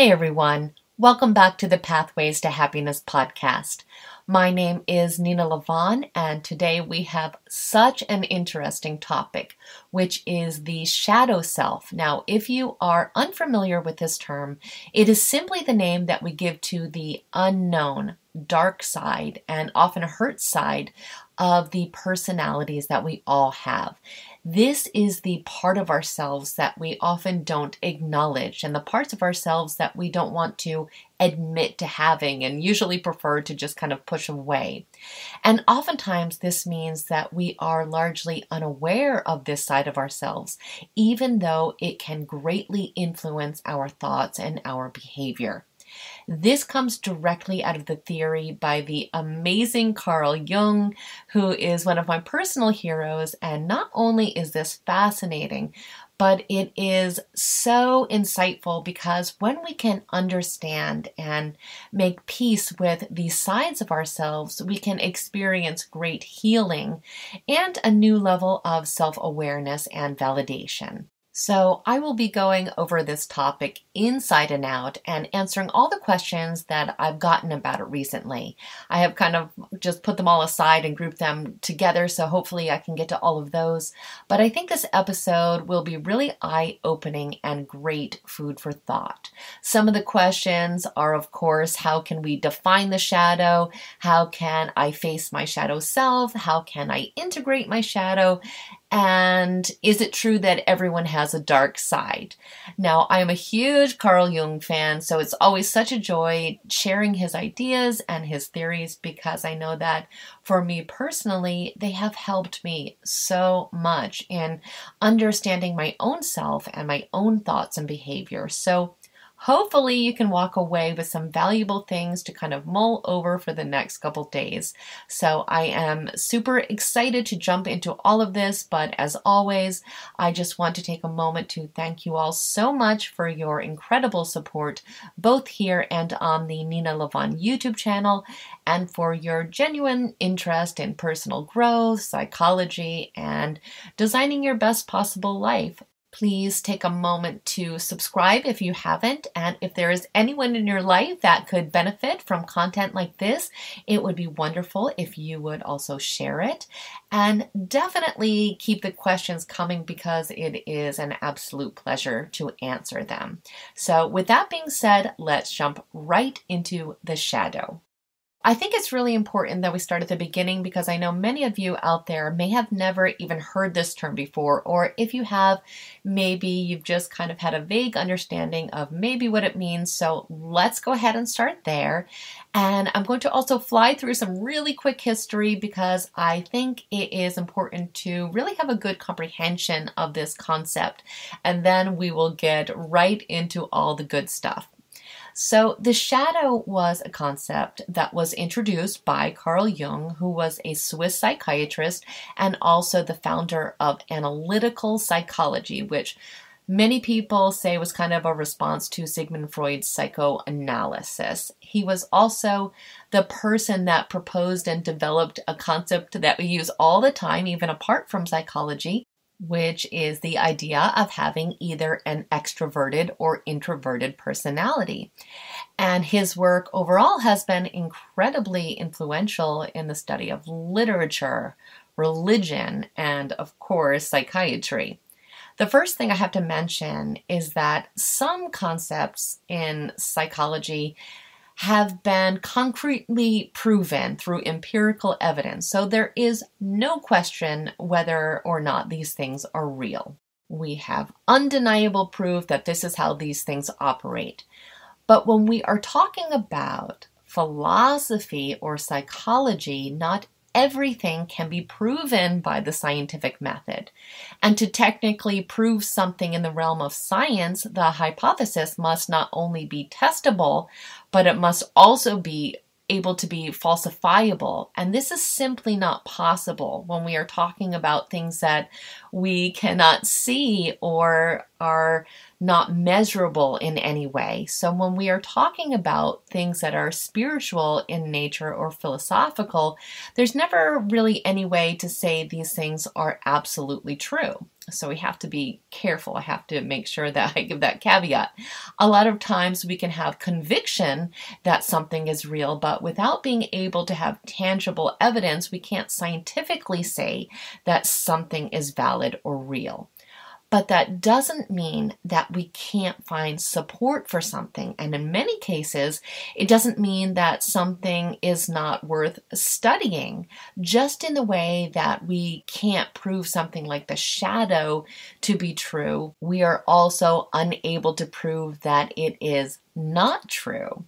Hey everyone, welcome back to the Pathways to Happiness podcast. My name is Nina Lavon, and today we have such an interesting topic, which is the shadow self. Now, if you are unfamiliar with this term, it is simply the name that we give to the unknown, dark side, and often hurt side of the personalities that we all have. This is the part of ourselves that we often don't acknowledge, and the parts of ourselves that we don't want to admit to having and usually prefer to just kind of push away. And oftentimes, this means that we are largely unaware of this side of ourselves, even though it can greatly influence our thoughts and our behavior. This comes directly out of the theory by the amazing Carl Jung, who is one of my personal heroes. And not only is this fascinating, but it is so insightful because when we can understand and make peace with these sides of ourselves, we can experience great healing and a new level of self awareness and validation. So, I will be going over this topic inside and out and answering all the questions that I've gotten about it recently. I have kind of just put them all aside and grouped them together, so hopefully I can get to all of those. But I think this episode will be really eye opening and great food for thought. Some of the questions are, of course, how can we define the shadow? How can I face my shadow self? How can I integrate my shadow? And is it true that everyone has a dark side? Now, I am a huge Carl Jung fan, so it's always such a joy sharing his ideas and his theories because I know that for me personally, they have helped me so much in understanding my own self and my own thoughts and behavior. So, Hopefully, you can walk away with some valuable things to kind of mull over for the next couple days. So, I am super excited to jump into all of this, but as always, I just want to take a moment to thank you all so much for your incredible support, both here and on the Nina Lavon YouTube channel, and for your genuine interest in personal growth, psychology, and designing your best possible life. Please take a moment to subscribe if you haven't. And if there is anyone in your life that could benefit from content like this, it would be wonderful if you would also share it. And definitely keep the questions coming because it is an absolute pleasure to answer them. So, with that being said, let's jump right into the shadow. I think it's really important that we start at the beginning because I know many of you out there may have never even heard this term before, or if you have, maybe you've just kind of had a vague understanding of maybe what it means. So let's go ahead and start there. And I'm going to also fly through some really quick history because I think it is important to really have a good comprehension of this concept. And then we will get right into all the good stuff. So, the shadow was a concept that was introduced by Carl Jung, who was a Swiss psychiatrist and also the founder of analytical psychology, which many people say was kind of a response to Sigmund Freud's psychoanalysis. He was also the person that proposed and developed a concept that we use all the time, even apart from psychology, which is the idea of having either an extroverted or introverted personality. And his work overall has been incredibly influential in the study of literature, religion, and of course, psychiatry. The first thing I have to mention is that some concepts in psychology have been concretely proven through empirical evidence. So there is no question whether or not these things are real. We have undeniable proof that this is how these things operate. But when we are talking about philosophy or psychology, not everything can be proven by the scientific method. And to technically prove something in the realm of science, the hypothesis must not only be testable, but it must also be able to be falsifiable. And this is simply not possible when we are talking about things that we cannot see or are not measurable in any way. So when we are talking about things that are spiritual in nature or philosophical, there's never really any way to say these things are absolutely true. So we have to be careful. I have to make sure that I give that caveat. A lot of times we can have conviction that something is real, but without being able to have tangible evidence, we can't scientifically say that something is valid or real. But that doesn't mean that we can't find support for something. And in many cases, it doesn't mean that something is not worth studying, just in the way that we can't prove something like the shadow to be true. We are also unable to prove that it is not true.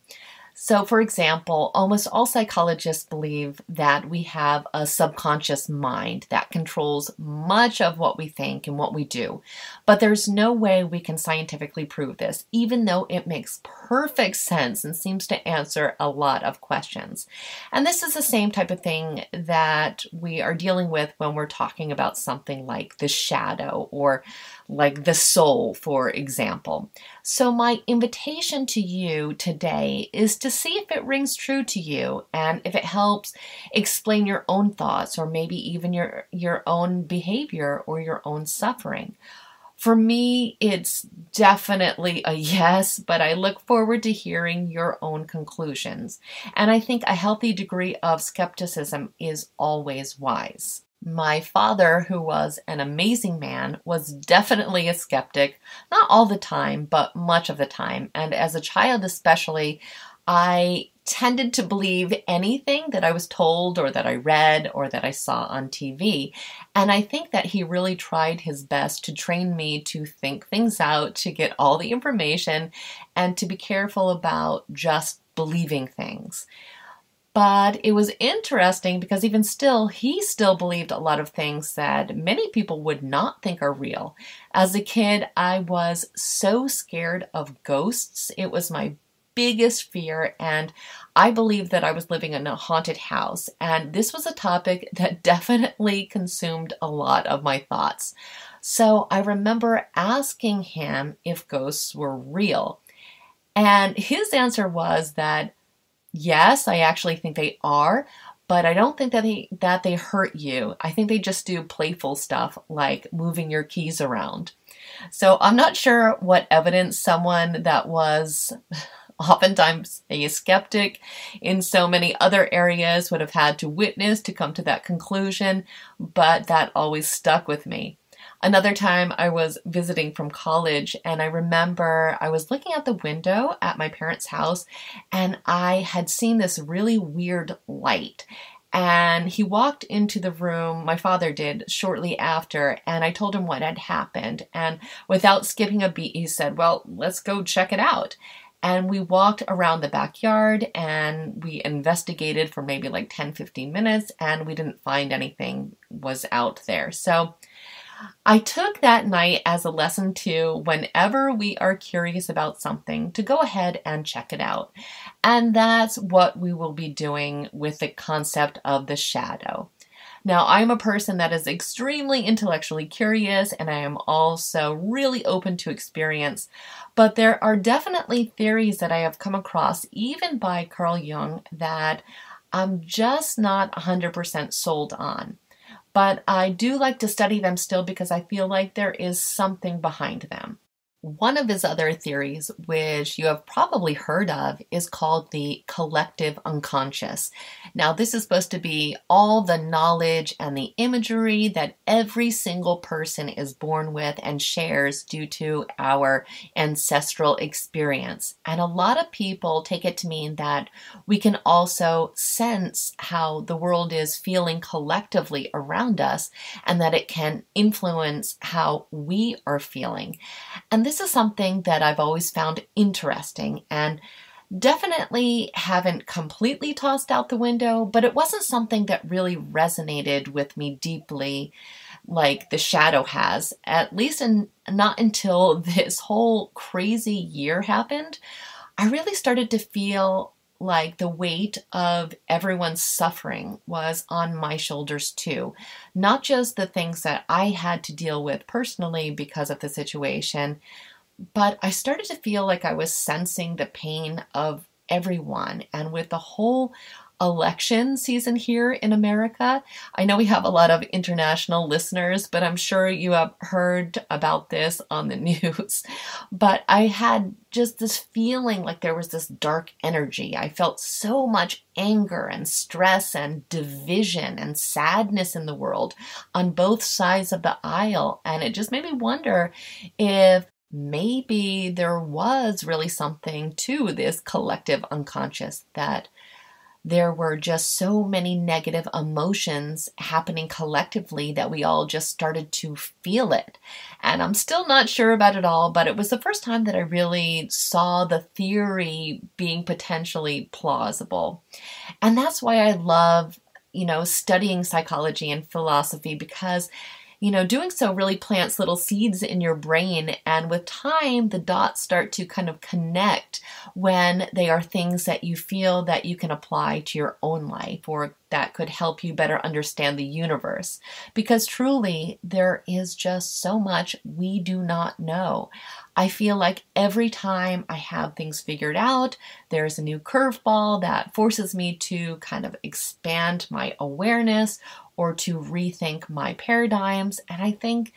So, for example, almost all psychologists believe that we have a subconscious mind that controls much of what we think and what we do. But there's no way we can scientifically prove this, even though it makes perfect sense and seems to answer a lot of questions. And this is the same type of thing that we are dealing with when we're talking about something like the shadow or like the soul, for example. So, my invitation to you today is to see if it rings true to you and if it helps explain your own thoughts or maybe even your, your own behavior or your own suffering. For me, it's definitely a yes, but I look forward to hearing your own conclusions. And I think a healthy degree of skepticism is always wise. My father, who was an amazing man, was definitely a skeptic, not all the time, but much of the time. And as a child, especially, I tended to believe anything that I was told or that I read or that I saw on TV. And I think that he really tried his best to train me to think things out, to get all the information, and to be careful about just believing things. But it was interesting because even still, he still believed a lot of things that many people would not think are real. As a kid, I was so scared of ghosts. It was my biggest fear, and I believed that I was living in a haunted house. And this was a topic that definitely consumed a lot of my thoughts. So I remember asking him if ghosts were real. And his answer was that yes, I actually think they are, but I don't think that they that they hurt you. I think they just do playful stuff like moving your keys around. So I'm not sure what evidence someone that was oftentimes a skeptic in so many other areas would have had to witness to come to that conclusion, but that always stuck with me. Another time I was visiting from college and I remember I was looking out the window at my parents' house and I had seen this really weird light. And he walked into the room, my father did, shortly after, and I told him what had happened. And without skipping a beat, he said, Well, let's go check it out. And we walked around the backyard and we investigated for maybe like 10 15 minutes, and we didn't find anything was out there. So I took that night as a lesson to whenever we are curious about something to go ahead and check it out. And that's what we will be doing with the concept of the shadow. Now, I'm a person that is extremely intellectually curious and I am also really open to experience, but there are definitely theories that I have come across, even by Carl Jung, that I'm just not 100% sold on but I do like to study them still because I feel like there is something behind them. One of his other theories, which you have probably heard of, is called the collective unconscious. Now, this is supposed to be all the knowledge and the imagery that every single person is born with and shares due to our ancestral experience. And a lot of people take it to mean that we can also sense how the world is feeling collectively around us and that it can influence how we are feeling. And this is something that I've always found interesting and definitely haven't completely tossed out the window, but it wasn't something that really resonated with me deeply like the shadow has, at least in, not until this whole crazy year happened. I really started to feel like the weight of everyone's suffering was on my shoulders too. Not just the things that I had to deal with personally because of the situation, but I started to feel like I was sensing the pain of everyone. And with the whole election season here in America. I know we have a lot of international listeners, but I'm sure you have heard about this on the news. But I had just this feeling like there was this dark energy. I felt so much anger and stress and division and sadness in the world on both sides of the aisle. And it just made me wonder if maybe there was really something to this collective unconscious that there were just so many negative emotions happening collectively that we all just started to feel it. And I'm still not sure about it all, but it was the first time that I really saw the theory being potentially plausible. And that's why I love, you know, studying psychology and philosophy because you know, doing so really plants little seeds in your brain. And with time, the dots start to kind of connect when they are things that you feel that you can apply to your own life or that could help you better understand the universe. Because truly, there is just so much we do not know. I feel like every time I have things figured out, there's a new curveball that forces me to kind of expand my awareness or to rethink my paradigms. And I think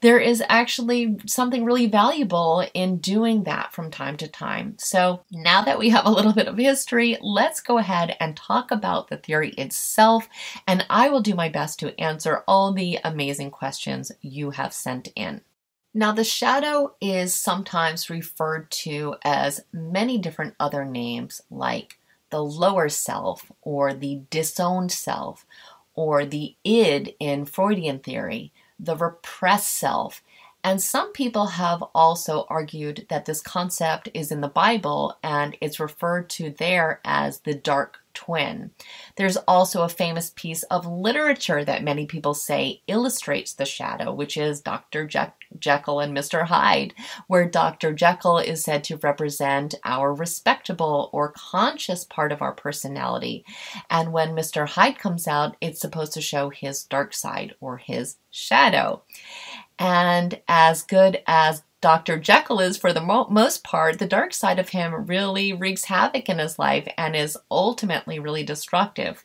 there is actually something really valuable in doing that from time to time. So now that we have a little bit of history, let's go ahead and talk about the theory itself. And I will do my best to answer all the amazing questions you have sent in. Now, the shadow is sometimes referred to as many different other names like the lower self or the disowned self or the id in Freudian theory, the repressed self. And some people have also argued that this concept is in the Bible and it's referred to there as the dark twin. There's also a famous piece of literature that many people say illustrates the shadow, which is Dr. Je- Jekyll and Mr. Hyde, where Dr. Jekyll is said to represent our respectable or conscious part of our personality. And when Mr. Hyde comes out, it's supposed to show his dark side or his shadow. And as good as Dr. Jekyll is, for the mo- most part, the dark side of him really wreaks havoc in his life and is ultimately really destructive.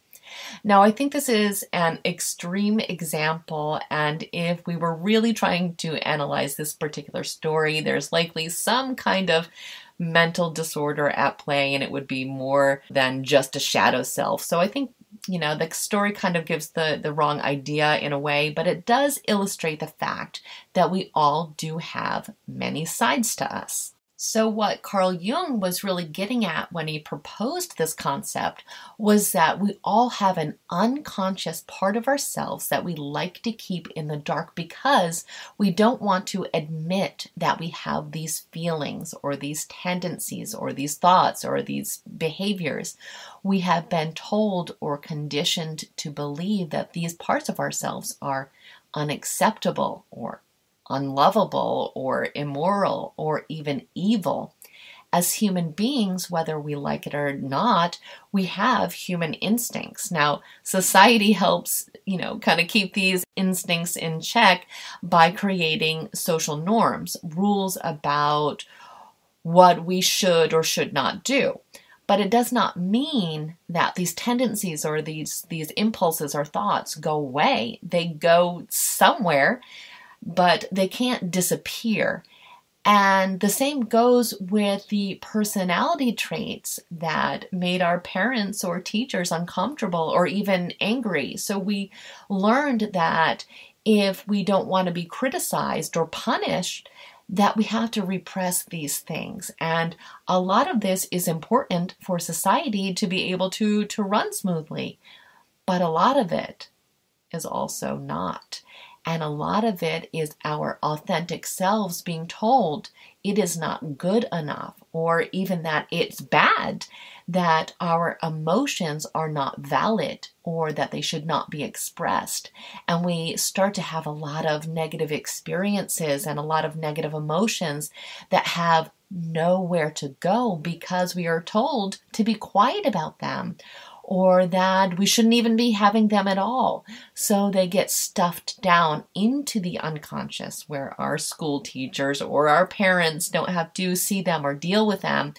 Now, I think this is an extreme example, and if we were really trying to analyze this particular story, there's likely some kind of mental disorder at play, and it would be more than just a shadow self. So I think you know the story kind of gives the the wrong idea in a way but it does illustrate the fact that we all do have many sides to us so, what Carl Jung was really getting at when he proposed this concept was that we all have an unconscious part of ourselves that we like to keep in the dark because we don't want to admit that we have these feelings or these tendencies or these thoughts or these behaviors. We have been told or conditioned to believe that these parts of ourselves are unacceptable or unlovable or immoral or even evil. As human beings, whether we like it or not, we have human instincts. Now, society helps, you know, kind of keep these instincts in check by creating social norms, rules about what we should or should not do but it does not mean that these tendencies or these these impulses or thoughts go away they go somewhere but they can't disappear. And the same goes with the personality traits that made our parents or teachers uncomfortable or even angry. So we learned that if we don't want to be criticized or punished, that we have to repress these things. And a lot of this is important for society to be able to, to run smoothly. But a lot of it is also not. And a lot of it is our authentic selves being told it is not good enough, or even that it's bad, that our emotions are not valid, or that they should not be expressed. And we start to have a lot of negative experiences and a lot of negative emotions that have nowhere to go because we are told to be quiet about them or that we shouldn't even be having them at all. So they get stuffed down into the unconscious where our school teachers or our parents don't have to see them or deal with them.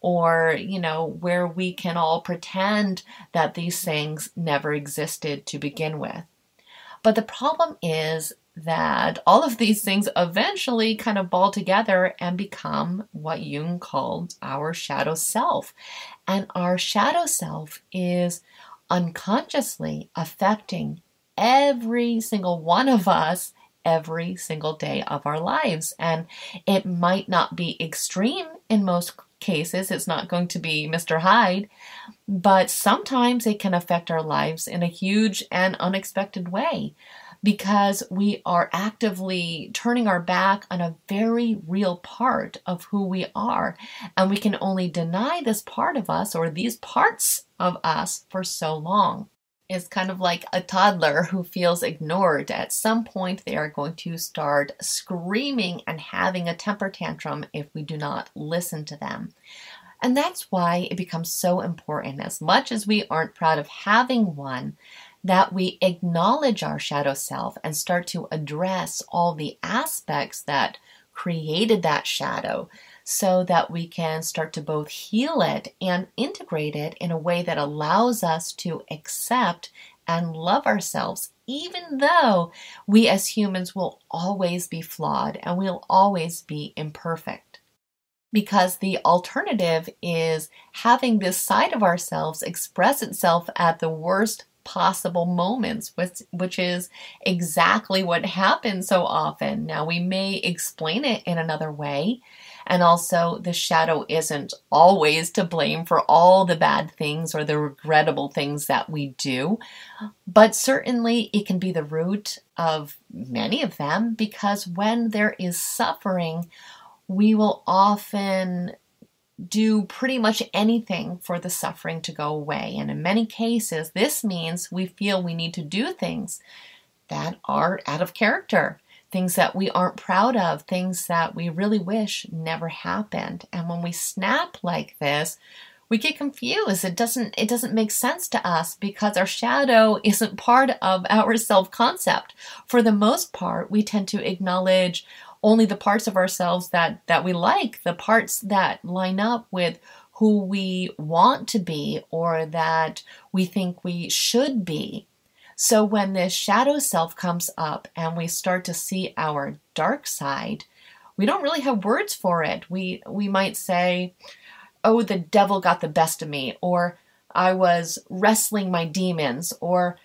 or, you know, where we can all pretend that these things never existed to begin with. But the problem is that all of these things eventually kind of ball together and become what Jung called our shadow self. And our shadow self is unconsciously affecting every single one of us every single day of our lives. And it might not be extreme in most cases, it's not going to be Mr. Hyde, but sometimes it can affect our lives in a huge and unexpected way because we are actively turning our back on a very real part of who we are. And we can only deny this part of us or these parts of us for so long. It's kind of like a toddler who feels ignored. At some point, they are going to start screaming and having a temper tantrum if we do not listen to them. And that's why it becomes so important, as much as we aren't proud of having one, that we acknowledge our shadow self and start to address all the aspects that created that shadow so that we can start to both heal it and integrate it in a way that allows us to accept and love ourselves, even though we as humans will always be flawed and we'll always be imperfect. Because the alternative is having this side of ourselves express itself at the worst possible moments, which, which is exactly what happens so often. Now, we may explain it in another way. And also, the shadow isn't always to blame for all the bad things or the regrettable things that we do. But certainly, it can be the root of many of them because when there is suffering, we will often do pretty much anything for the suffering to go away. And in many cases, this means we feel we need to do things that are out of character, things that we aren't proud of, things that we really wish never happened. And when we snap like this, we get confused. It doesn't it doesn't make sense to us because our shadow isn't part of our self-concept. For the most part, we tend to acknowledge only the parts of ourselves that that we like, the parts that line up with who we want to be or that we think we should be. So when this shadow self comes up and we start to see our dark side, we don't really have words for it. We we might say, "Oh, the devil got the best of me," or "I was wrestling my demons," or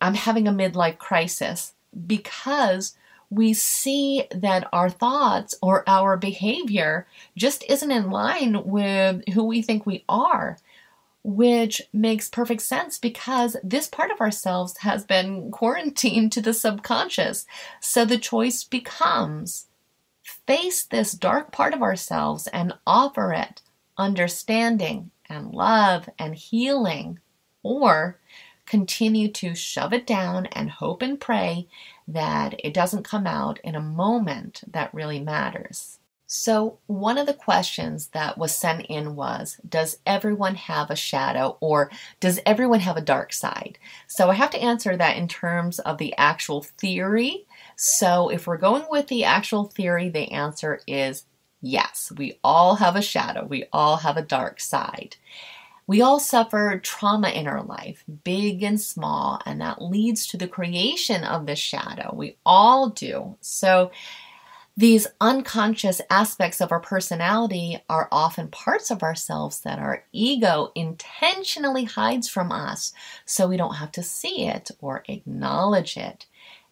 "I'm having a midlife crisis," because we see that our thoughts or our behavior just isn't in line with who we think we are, which makes perfect sense because this part of ourselves has been quarantined to the subconscious. So the choice becomes face this dark part of ourselves and offer it understanding and love and healing, or continue to shove it down and hope and pray that it doesn't come out in a moment that really matters. So, one of the questions that was sent in was Does everyone have a shadow or does everyone have a dark side? So, I have to answer that in terms of the actual theory. So, if we're going with the actual theory, the answer is yes. We all have a shadow, we all have a dark side. We all suffer trauma in our life, big and small, and that leads to the creation of the shadow. We all do. So, these unconscious aspects of our personality are often parts of ourselves that our ego intentionally hides from us so we don't have to see it or acknowledge it.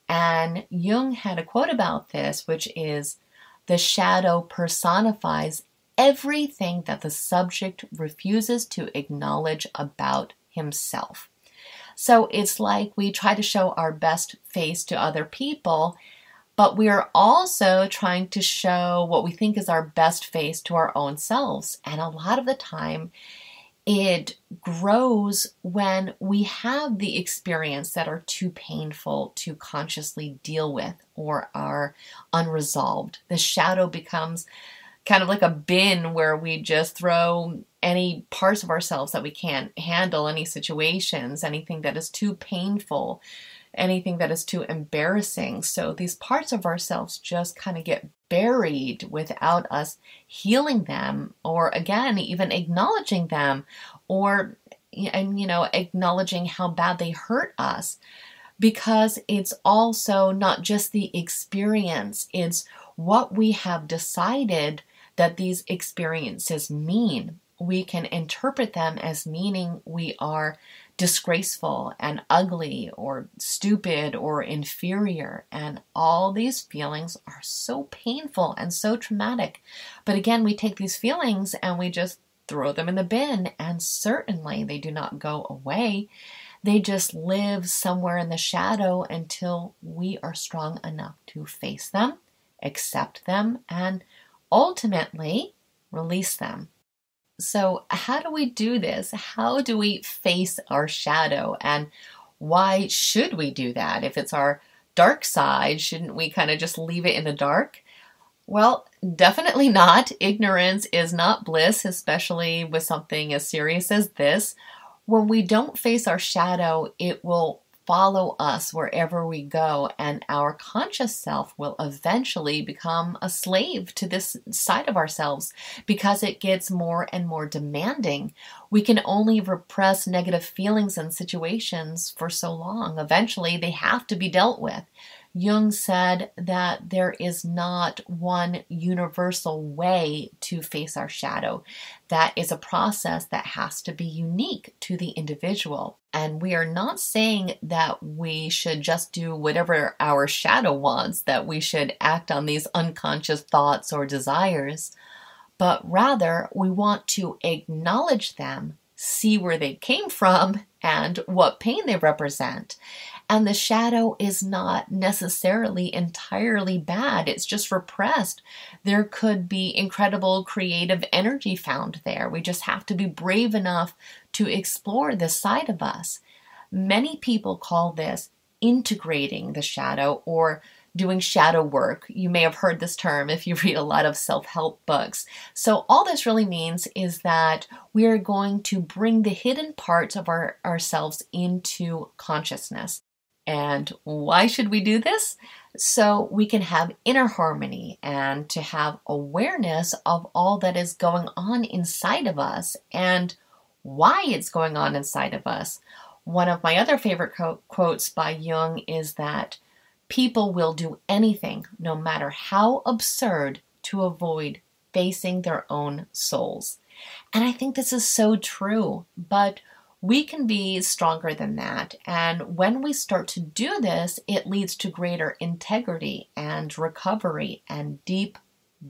And Jung had a quote about this, which is the shadow personifies everything that the subject refuses to acknowledge about himself. So it's like we try to show our best face to other people, but we are also trying to show what we think is our best face to our own selves. And a lot of the time, it grows when we have the experience that are too painful to consciously deal with or are unresolved. The shadow becomes kind of like a bin where we just throw any parts of ourselves that we can't handle, any situations, anything that is too painful anything that is too embarrassing. So these parts of ourselves just kind of get buried without us healing them or again even acknowledging them or and you know acknowledging how bad they hurt us because it's also not just the experience it's what we have decided that these experiences mean we can interpret them as meaning we are disgraceful and ugly or stupid or inferior. And all these feelings are so painful and so traumatic. But again, we take these feelings and we just throw them in the bin, and certainly they do not go away. They just live somewhere in the shadow until we are strong enough to face them, accept them, and ultimately release them. So, how do we do this? How do we face our shadow? And why should we do that? If it's our dark side, shouldn't we kind of just leave it in the dark? Well, definitely not. Ignorance is not bliss, especially with something as serious as this. When we don't face our shadow, it will follow us wherever we go, and our conscious self will eventually become a slave to this side of ourselves because it gets more and more demanding. We can only repress negative feelings and situations for so long. Eventually, they have to be dealt with. Jung said that there is not one universal way to face our shadow. That is a process that has to be unique to the individual. And we are not saying that we should just do whatever our shadow wants, that we should act on these unconscious thoughts or desires, but rather we want to acknowledge them, see where they came from, and what pain they represent. And the shadow is not necessarily entirely bad, it's just repressed. There could be incredible creative energy found there. We just have to be brave enough to explore this side of us. Many people call this integrating the shadow or doing shadow work. You may have heard this term if you read a lot of self help books. So, all this really means is that we are going to bring the hidden parts of our, ourselves into consciousness. And why should we do this? So we can have inner harmony and to have awareness of all that is going on inside of us and why it's going on inside of us. One of my other favorite co- quotes by Jung is that people will do anything, no matter how absurd, to avoid facing their own souls. And I think this is so true, but we can be stronger than that. And when we start to do this, it leads to greater integrity and recovery and deep,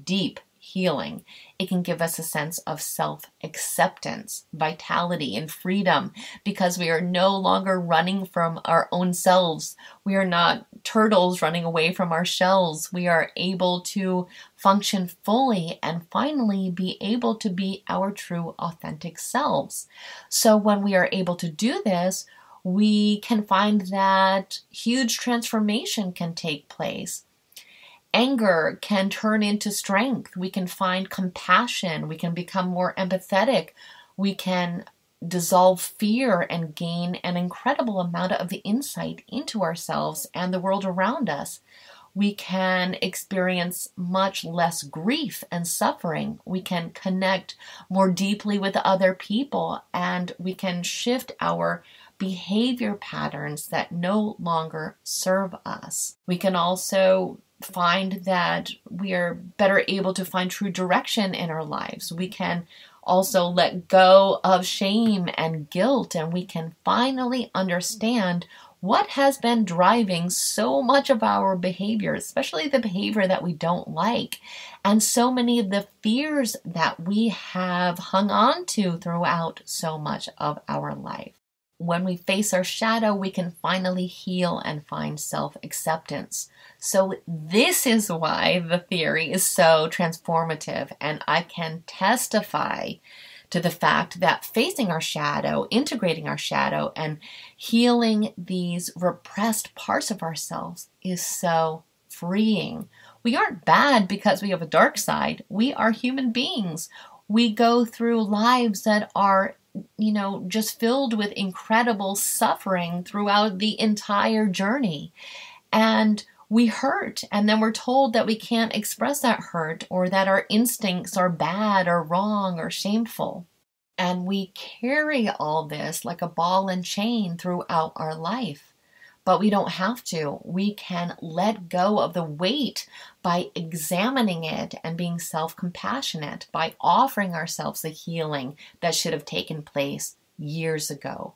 deep healing. It can give us a sense of self acceptance, vitality, and freedom because we are no longer running from our own selves. We are not turtles running away from our shells. We are able to function fully and finally be able to be our true, authentic selves. So, when we are able to do this, we can find that huge transformation can take place Anger can turn into strength. We can find compassion. We can become more empathetic. We can dissolve fear and gain an incredible amount of insight into ourselves and the world around us. We can experience much less grief and suffering. We can connect more deeply with other people and we can shift our behavior patterns that no longer serve us. We can also find that we are better able to find true direction in our lives. We can also let go of shame and guilt, and we can finally understand what has been driving so much of our behavior, especially the behavior that we don't like, and so many of the fears that we have hung on to throughout so much of our life. When we face our shadow, we can finally heal and find self acceptance. So, this is why the theory is so transformative, and I can testify to the fact that facing our shadow, integrating our shadow, and healing these repressed parts of ourselves is so freeing. We aren't bad because we have a dark side. We are human beings. We go through lives that are you know, just filled with incredible suffering throughout the entire journey. And we hurt, and then we're told that we can't express that hurt or that our instincts are bad or wrong or shameful. And we carry all this like a ball and chain throughout our life. But we don't have to. We can let go of the weight by examining it and being self compassionate, by offering ourselves the healing that should have taken place years ago.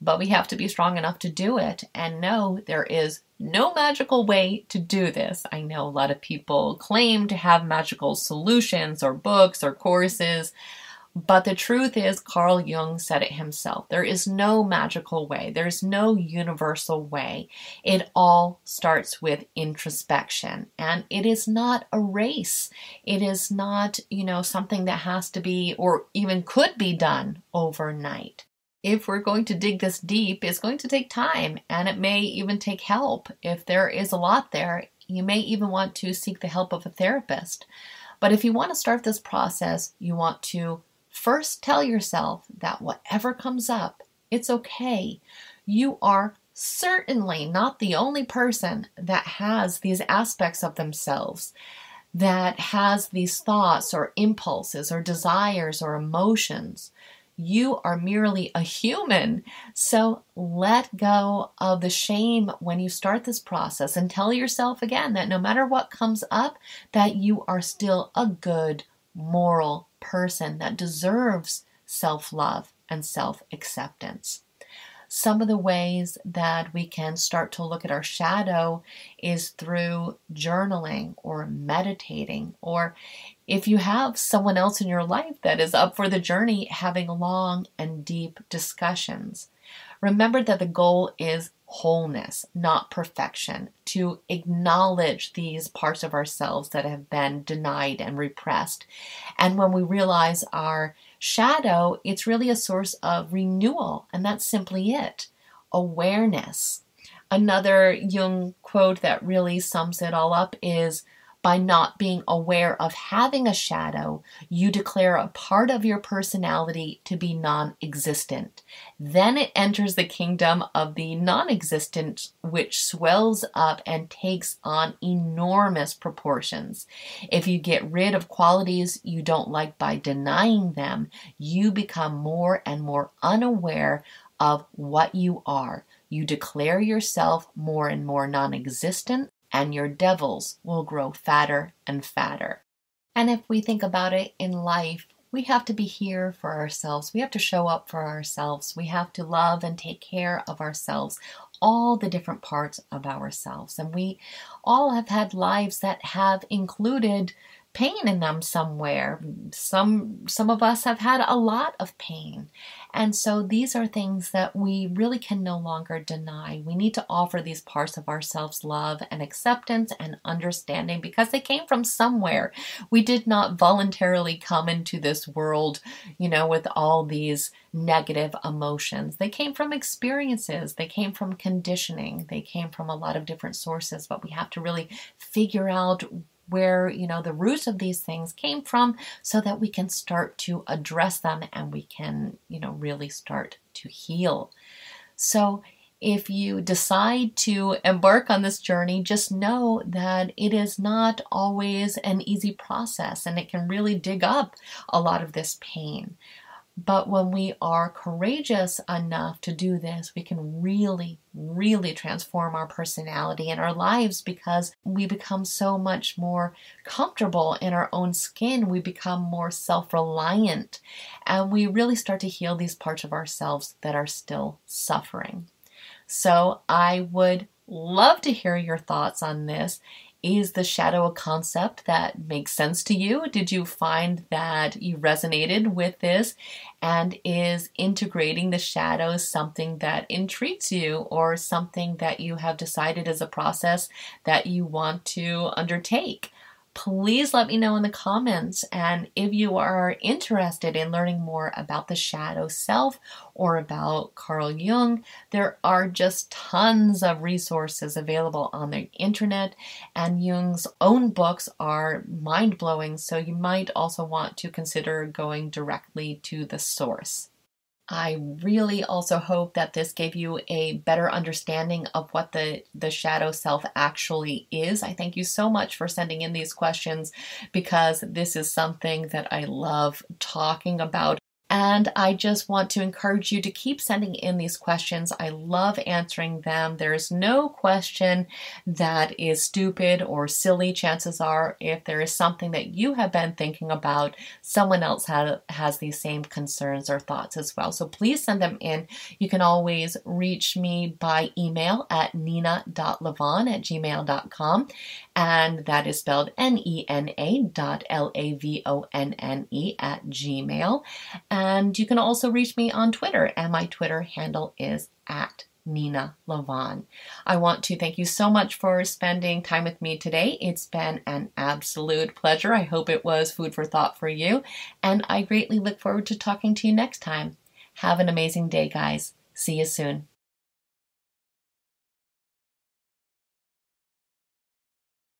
But we have to be strong enough to do it and know there is no magical way to do this. I know a lot of people claim to have magical solutions or books or courses. But the truth is, Carl Jung said it himself. There is no magical way, there's no universal way. It all starts with introspection. And it is not a race, it is not, you know, something that has to be or even could be done overnight. If we're going to dig this deep, it's going to take time and it may even take help. If there is a lot there, you may even want to seek the help of a therapist. But if you want to start this process, you want to First, tell yourself that whatever comes up, it's okay. You are certainly not the only person that has these aspects of themselves, that has these thoughts or impulses or desires or emotions. You are merely a human. So let go of the shame when you start this process and tell yourself again that no matter what comes up, that you are still a good, moral person that deserves self love and self acceptance. Some of the ways that we can start to look at our shadow is through journaling or meditating, or if you have someone else in your life that is up for the journey, having long and deep discussions. Remember that the goal is wholeness, not perfection, to acknowledge these parts of ourselves that have been denied and repressed. And when we realize our shadow, it's really a source of renewal, and that's simply it awareness. Another Jung quote that really sums it all up is by not being aware of having a shadow, you declare a part of your personality to be non existent. Then it enters the kingdom of the non existent, which swells up and takes on enormous proportions. If you get rid of qualities you don't like by denying them, you become more and more unaware of what you are. You declare yourself more and more non existent and your devils will grow fatter and fatter. And if we think about it in life, we have to be here for ourselves. We have to show up for ourselves. We have to love and take care of ourselves, all the different parts of ourselves. And we all have had lives that have included pain in them somewhere. Some some of us have had a lot of pain. And so these are things that we really can no longer deny. We need to offer these parts of ourselves love and acceptance and understanding because they came from somewhere. We did not voluntarily come into this world, you know, with all these negative emotions. They came from experiences, they came from conditioning, they came from a lot of different sources, but we have to really figure out where you know the roots of these things came from so that we can start to address them and we can you know really start to heal so if you decide to embark on this journey, just know that it is not always an easy process and it can really dig up a lot of this pain. But when we are courageous enough to do this, we can really, really transform our personality and our lives because we become so much more comfortable in our own skin. We become more self reliant and we really start to heal these parts of ourselves that are still suffering. So I would love to hear your thoughts on this. Is the shadow a concept that makes sense to you? Did you find that you resonated with this? And is integrating the shadows something that intrigues you or something that you have decided is a process that you want to undertake? Please let me know in the comments. And if you are interested in learning more about the shadow self or about Carl Jung, there are just tons of resources available on the internet. And Jung's own books are mind blowing, so you might also want to consider going directly to the source. I really also hope that this gave you a better understanding of what the, the shadow self actually is. I thank you so much for sending in these questions because this is something that I love talking about. And I just want to encourage you to keep sending in these questions. I love answering them. There's no question that is stupid or silly. Chances are, if there is something that you have been thinking about, someone else ha- has these same concerns or thoughts as well. So please send them in. You can always reach me by email at nina.lavonne at gmail.com. And that is spelled N E N A dot L A V O N N E at gmail. And you can also reach me on Twitter, and my Twitter handle is at Nena Lavonne. I want to thank you so much for spending time with me today. It's been an absolute pleasure. I hope it was food for thought for you, and I greatly look forward to talking to you next time. Have an amazing day, guys. See you soon.